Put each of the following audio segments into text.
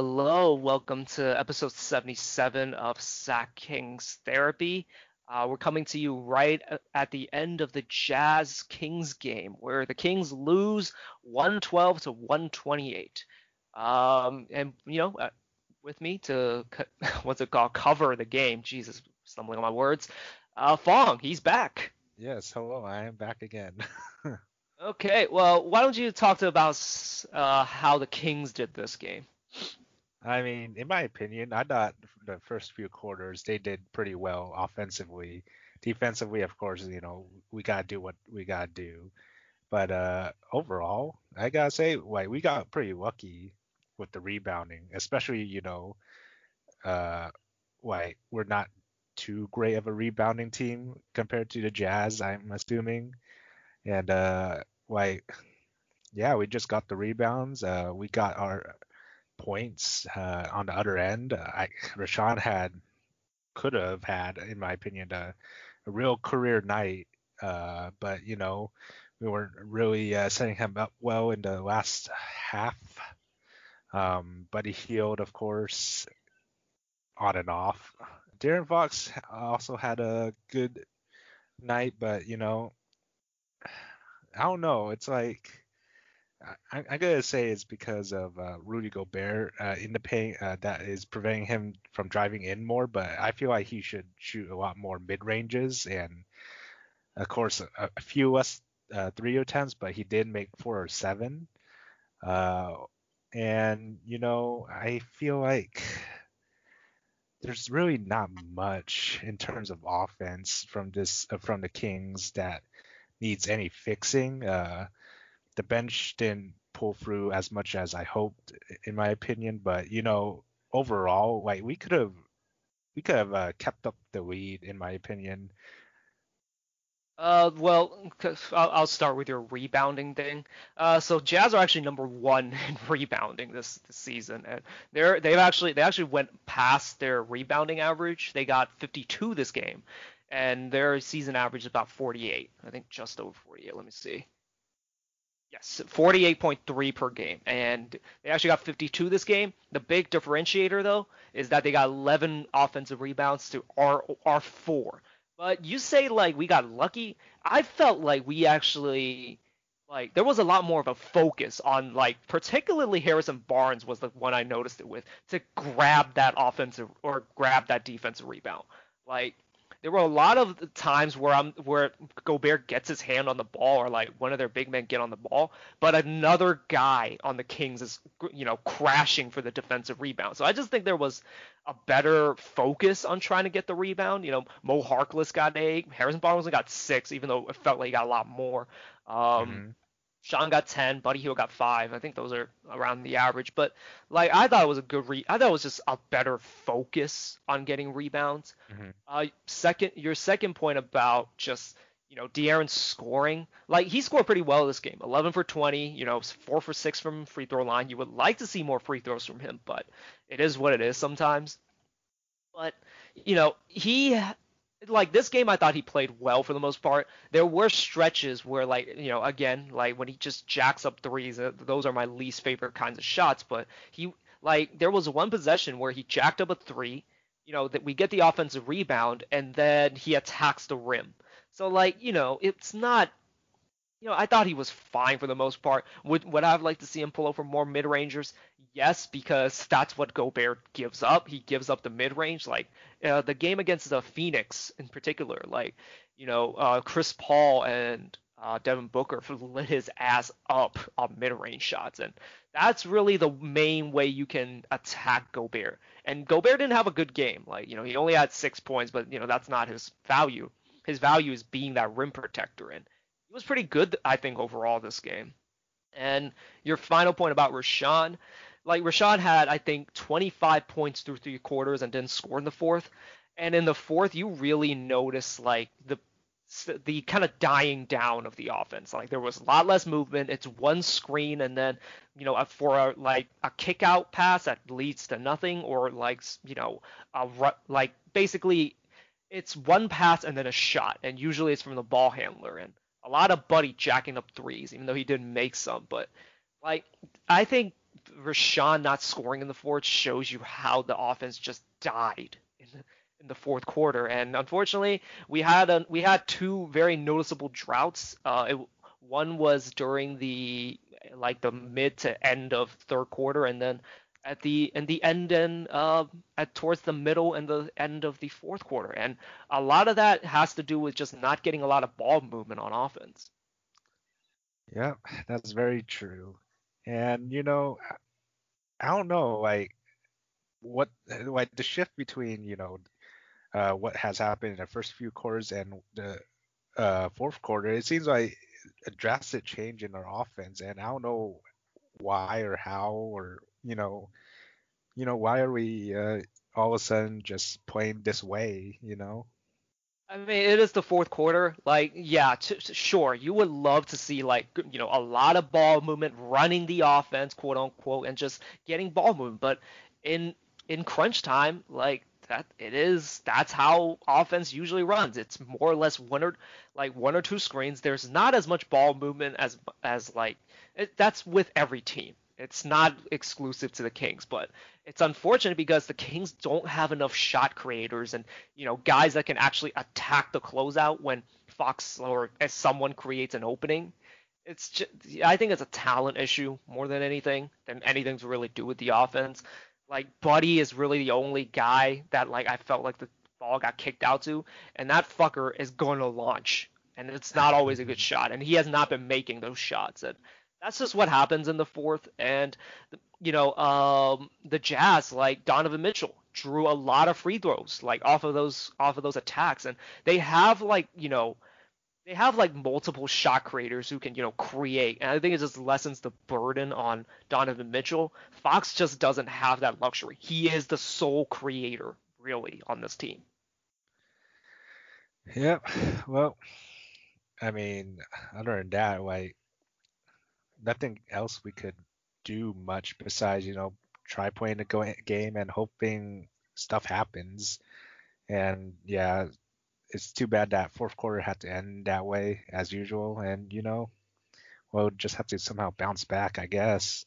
Hello, welcome to episode 77 of Sack Kings Therapy. Uh, we're coming to you right at the end of the Jazz Kings game, where the Kings lose 112 to 128. Um, and you know, uh, with me to what's it called, cover the game. Jesus, stumbling on my words. Uh, Fong, he's back. Yes, hello, I am back again. okay, well, why don't you talk to about uh, how the Kings did this game? I mean, in my opinion, I thought the first few quarters they did pretty well offensively. Defensively, of course, you know we gotta do what we gotta do. But uh, overall, I gotta say, like we got pretty lucky with the rebounding, especially you know, uh, like we're not too great of a rebounding team compared to the Jazz, I'm assuming, and uh, like yeah, we just got the rebounds. Uh, we got our points uh, on the other end. I, Richaun had could have had, in my opinion, a, a real career night, uh, but you know we weren't really uh, setting him up well in the last half. Um, Buddy Hield, of course, on and off. De'Aaron Fox also had a good night, but you know, I don't know. It's like I, I gotta say it's because of uh, Rudy Gobert uh, in the paint uh, that is preventing him from driving in more. But I feel like he should shoot a lot more mid ranges and, of course, a, a few less uh, three attempts. But he did make four or seven. Uh, and you know, I feel like there's really not much in terms of offense from this uh, from the Kings that needs any fixing. Uh, the bench didn't pull through as much as I hoped, in my opinion. But you know, overall, like we could have, we could have uh, kept up the lead, in my opinion. Uh, well, I'll, I'll start with your rebounding thing. Uh, so Jazz are actually number one in rebounding this, this season, and they're they've actually they actually went past their rebounding average. They got 52 this game, and their season average is about 48. I think just over 48. Let me see. Yes, 48.3 per game, and they actually got 52 this game. The big differentiator though is that they got 11 offensive rebounds to our our four. But you say like we got lucky. I felt like we actually like there was a lot more of a focus on like particularly Harrison Barnes was the one I noticed it with to grab that offensive or grab that defensive rebound. Like there were a lot of times where I'm where Gobert gets his hand on the ball or like one of their big men get on the ball, but another guy on the Kings is you know crashing for the defensive rebound. So I just think there was a better focus on trying to get the rebound. You know, Mo Harkless got eight, Harrison Barnes got six, even though it felt like he got a lot more. Um, mm-hmm. Sean got 10, Buddy Hield got 5. I think those are around the average. But like I thought it was a good re I thought it was just a better focus on getting rebounds. Mm-hmm. Uh second your second point about just you know, De'Aaron scoring. Like he scored pretty well this game. 11 for 20, you know, 4 for 6 from free throw line. You would like to see more free throws from him, but it is what it is sometimes. But, you know, he like this game I thought he played well for the most part. There were stretches where like you know again like when he just jacks up threes uh, those are my least favorite kinds of shots but he like there was one possession where he jacked up a three you know that we get the offensive rebound and then he attacks the rim. So like you know it's not you know, I thought he was fine for the most part. Would would I have liked to see him pull over more mid rangers? Yes, because that's what Gobert gives up. He gives up the mid range. Like uh, the game against the Phoenix in particular, like you know, uh, Chris Paul and uh, Devin Booker lit his ass up on mid range shots, and that's really the main way you can attack Gobert. And Gobert didn't have a good game. Like you know, he only had six points, but you know that's not his value. His value is being that rim protector and he was pretty good, I think, overall this game. And your final point about Richaun, like Richaun had, I think, 25 points through three quarters and didn't score in the fourth. And in the fourth, you really notice like the the kind of dying down of the offense. Like there was a lot less movement. It's one screen and then you know for a like a kick out pass that leads to nothing or like you know a like basically it's one pass and then a shot and usually it's from the ball handler and a lot of Buddy jacking up threes, even though he didn't make some. But like, I think Richaun not scoring in the fourth shows you how the offense just died in the in the fourth quarter. And unfortunately, we had a, we had two very noticeable droughts. Uh, it, one was during the like the mid to end of third quarter, and then at the in the end and uh, at towards the middle and the end of the fourth quarter. And a lot of that has to do with just not getting a lot of ball movement on offense. Yeah, that's very true. And you know, I don't know, like what like the shift between you know uh, what has happened in the first few quarters and the uh, fourth quarter, it seems like a drastic change in our offense, and I don't know why or how or you know, you know why are we uh, all of a sudden just playing this way, you know? I mean, it is the fourth quarter. Like, yeah, t- t- sure, you would love to see like you know a lot of ball movement, running the offense, quote unquote, and just getting ball movement. But in in crunch time, like that it is that's how offense usually runs. It's more or less one or like one or two screens. There's not as much ball movement as as like it, that's with every team. It's not exclusive to the Kings, but it's unfortunate because the Kings don't have enough shot creators and you know guys that can actually attack the closeout when Fox or as someone creates an opening. It's just I think it's a talent issue more than anything than anything to really do with the offense like Buddy is really the only guy that like I felt like the ball got kicked out to, and that fucker is going to launch, and it's not always a good shot, and he has not been making those shots, and that's just what happens in the fourth, and you know, um, the Jazz like Donovan Mitchell drew a lot of free throws like off of those off of those attacks, and they have like you know they have like multiple shot creators who can, you know, create. And I think it just lessens the burden on Donovan Mitchell. Fox just doesn't have that luxury. He is the sole creator, really, on this team. Yep. Well, I mean, other than that, like nothing else we could do much besides, you know, try playing the game and hoping stuff happens. And yeah, it's too bad that fourth quarter had to end that way as usual, and you know, we'll just have to somehow bounce back, I guess.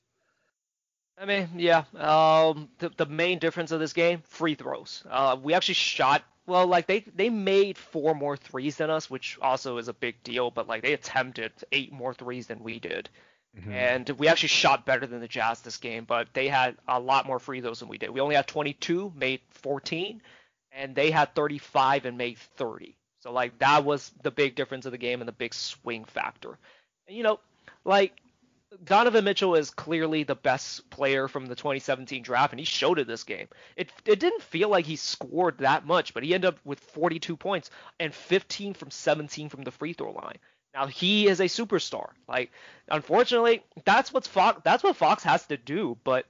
I mean, yeah. Um, the the main difference of this game, free throws. Uh, we actually shot well. Like they they made four more threes than us, which also is a big deal. But like they attempted eight more threes than we did. Mm-hmm. And we actually shot better than the Jazz this game, but they had a lot more free throws than we did. We only had 22, made 14, and they had 35 and made 30. So like that was the big difference of the game and the big swing factor. And you know, like Donovan Mitchell is clearly the best player from the 2017 draft, and he showed it this game. It it didn't feel like he scored that much, but he ended up with 42 points and 15 from 17 from the free throw line. Now he is a superstar. Like, unfortunately, that's what's Fox. That's what Fox has to do. But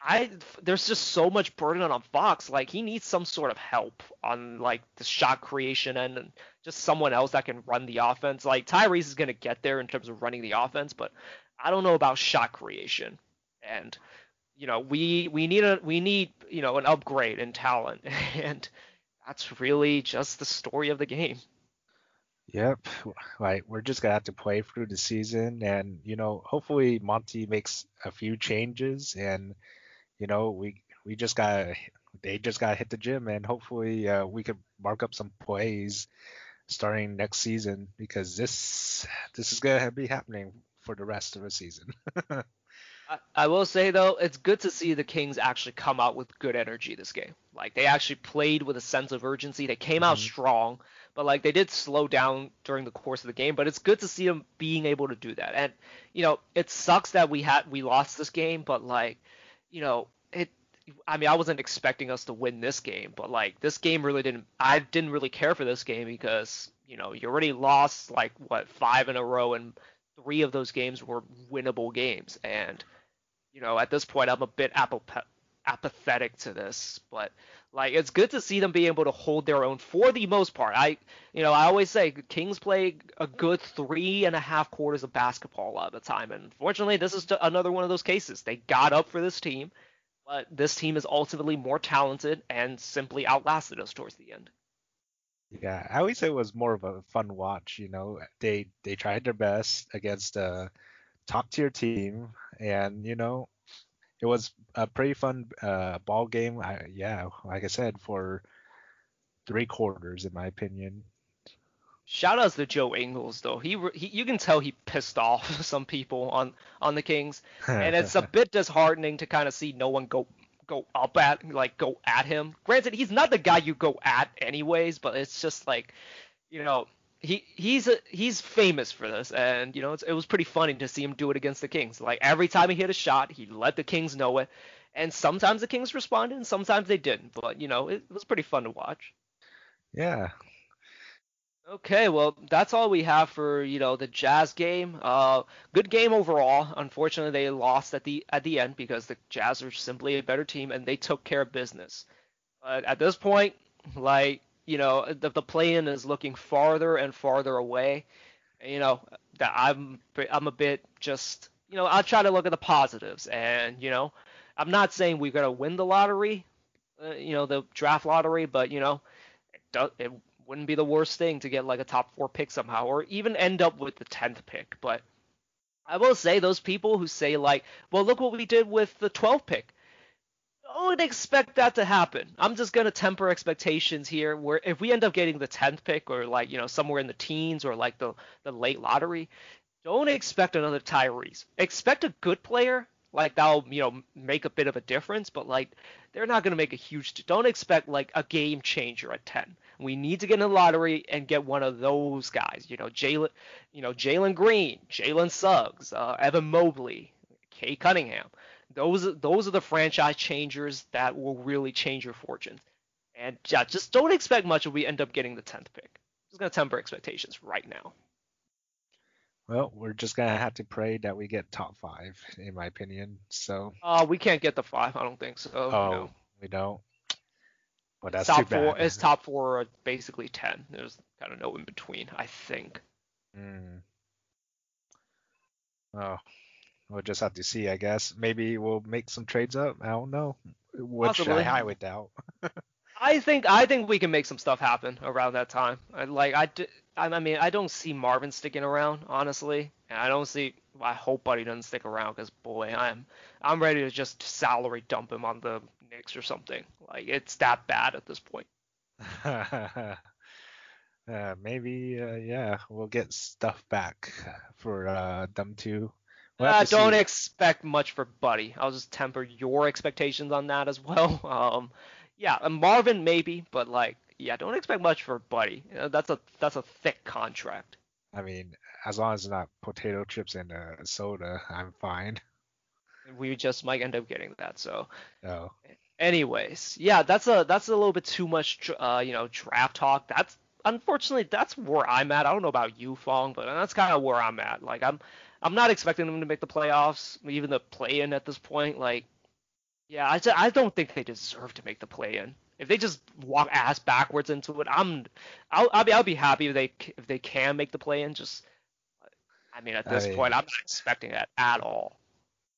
I there's just so much burden on Fox. Like he needs some sort of help on like the shot creation end and just someone else that can run the offense. Like Tyrese is gonna get there in terms of running the offense, but I don't know about shot creation. And you know we we need a we need you know an upgrade in talent, and that's really just the story of the game. Yep, like we're just gonna have to play through the season, and you know hopefully Monty makes a few changes and you know, we we just got they just got to hit the gym, and hopefully uh, we could mark up some plays starting next season because this this is gonna be happening for the rest of the season. I, I will say though, it's good to see the Kings actually come out with good energy this game. Like they actually played with a sense of urgency. They came out mm-hmm. strong, but like they did slow down during the course of the game. But it's good to see them being able to do that. And you know, it sucks that we had we lost this game, but like you know, it. I mean, I wasn't expecting us to win this game, but like this game really didn't. I didn't really care for this game because you know you already lost like what five in a row, and three of those games were winnable games, and you know at this point I'm a bit apathetic to this, but like it's good to see them be able to hold their own for the most part. I, you know, I always say Kings play a good three and a half quarters of basketball a lot of the time, and fortunately, this is another one of those cases. They got up for this team, but this team is ultimately more talented and simply outlasted us towards the end. Yeah, I always say it was more of a fun watch. You know, they they tried their best against a top tier team, and you know, it was a pretty fun uh, ball game. I, yeah, like I said, for three quarters, in my opinion. Shout outs to Joe Ingles though. He, he you can tell he pissed off some people on on the Kings, and it's a bit disheartening to kind of see no one go go up at like go at him. Granted, he's not the guy you go at anyways, but it's just like, you know, he he's a, he's famous for this, and you know it was pretty funny to see him do it against the Kings. Like every time he hit a shot, he let the Kings know it, and sometimes the Kings responded, and sometimes they didn't. But you know it, it was pretty fun to watch. Yeah, Okay, well, that's all we have for you know the Jazz game. Uh, good game overall. Unfortunately, they lost at the at the end because the Jazz are simply a better team and they took care of business. But at this point, like you know, the, the play-in is looking farther and farther away. You know, that I'm I'm a bit just you know I'll try to look at the positives and you know I'm not saying we're gonna win the lottery, uh, you know the draft lottery, but you know it, does, it wouldn't be the worst thing to get like a top four pick somehow, or even end up with the tenth pick. But I will say those people who say like, well, look what we did with the 12th pick. Don't expect that to happen. I'm just gonna temper expectations here. Where if we end up getting the 10th pick, or like you know somewhere in the teens, or like the the late lottery, don't expect another Tyrese. Expect a good player like that'll you know make a bit of a difference, but like they're not gonna make a huge. Don't expect like a game changer at 10. We need to get in the lottery and get one of those guys. You know, Jalen, you know, Jalen Green, Jalen Suggs, uh, Evan Mobley, Cade Cunningham. Those those are the franchise changers that will really change your fortunes. And yeah, just don't expect much if we end up getting the tenth pick. Just gonna temper expectations right now. Well, we're just gonna have to pray that we get top five, in my opinion. So. Uh, we can't get the five. I don't think so. Oh, no. we don't. But that's top four. It's top four, basically ten. There's kind of no in between, I think. Mm. Oh, we'll just have to see, I guess. Maybe we'll make some trades up. I don't know. Which Possibly. I highly doubt. I think I think we can make some stuff happen around that time. I, like I, I mean I don't see Marvin sticking around honestly, and I don't see. I hope Buddy doesn't stick around because boy, I'm I'm ready to just salary dump him on the Knicks or something. Like it's that bad at this point. uh, maybe uh, yeah, we'll get stuff back for uh, them too. We'll uh, don't see. expect much for Buddy. I'll just temper your expectations on that as well. Um, yeah, Marvin maybe, but like yeah, don't expect much for Buddy. You know, that's a that's a thick contract. I mean, as long as it's not potato chips and a soda, I'm fine. We just might end up getting that. So. Oh. Anyways, yeah, that's a that's a little bit too much, uh, you know, draft talk. That's unfortunately that's where I'm at. I don't know about you, Fong, but that's kind of where I'm at. Like I'm I'm not expecting them to make the playoffs, even the play-in at this point. Like, yeah, I just, I don't think they deserve to make the play-in. If they just walk ass backwards into it, I'm I'll, I'll be I'll be happy if they if they can make the play-in. Just I mean, at this I mean, point, I'm not expecting that at all.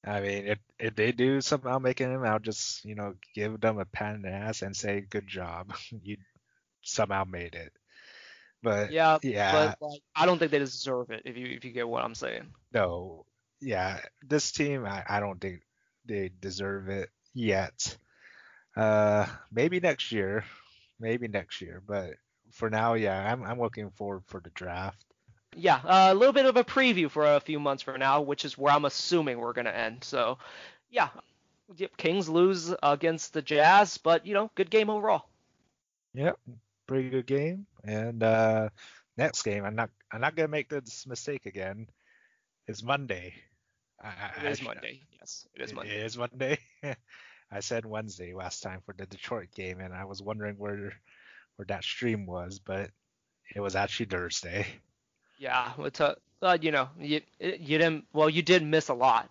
I mean, if if they do somehow making him, I'll just you know give them a pat in the ass and say good job, you somehow made it. But yeah, yeah, but like, I don't think they deserve it. If you if you get what I'm saying. No, yeah, this team, I, I don't think they deserve it yet. Uh, maybe next year, maybe next year, but for now, yeah, I'm I'm looking forward for the draft yeah, uh, a little bit of a preview for a few months from now, which is where I'm assuming we're gonna end. So, yeah, Yep. Kings lose against the Jazz, but you know, good game overall. Yep, pretty good game. And uh, next game, I'm not I'm not gonna make this mistake again. It's Monday. I, it is I, Monday. Yes, it is Monday. It is Monday. I said Wednesday last time for the Detroit game, and I was wondering where where that stream was, but it was actually Thursday. Yeah, it's a, uh, you know, you you didn't. Well, you did miss a lot,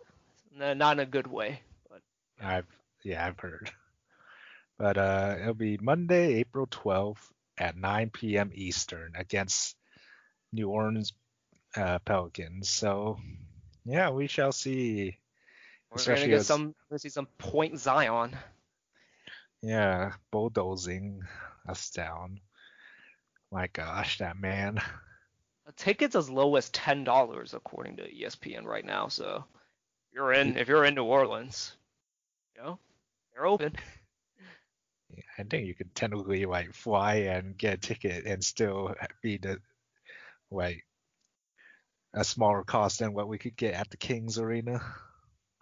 not in a good way. But I've yeah, I've heard. But uh, it'll be Monday, April 12th at 9 p.m. Eastern against New Orleans uh, Pelicans. So yeah, we shall see. We're gonna get as, some. We're gonna see some point Zion. Yeah, bulldozing us down. My gosh, that man. tickets as low as ten dollars according to ESPN right now. So you're in if you're in New Orleans, You know, they're open. I think you could technically like fly and get a ticket and still be the like a smaller cost than what we could get at the Kings Arena.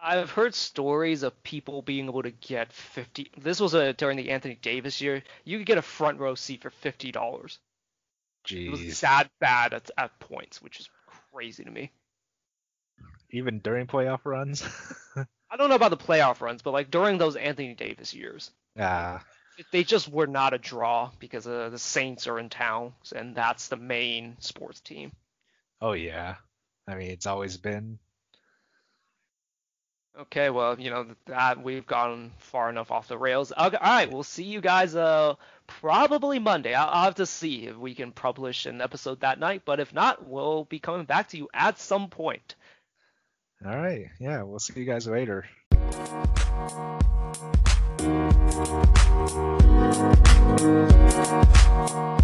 I've heard stories of people being able to get fifty. This was a during the Anthony Davis year. You could get a front row seat for fifty dollars. Jeez. It was that bad at, at points, which is crazy to me. Even during playoff runs. I don't know about the playoff runs, but like during those Anthony Davis years, ah, they just were not a draw because uh, the Saints are in town, and that's the main sports team. oh yeah. I mean, it's always been. Okay, well, you know that we've gone far enough off the rails. Okay, all right, we'll see you guys uh probably Monday. I'll, I'll have to see if we can publish an episode that night, but if not, we'll be coming back to you at some point. All right. Yeah, we'll see you guys later. Thank you.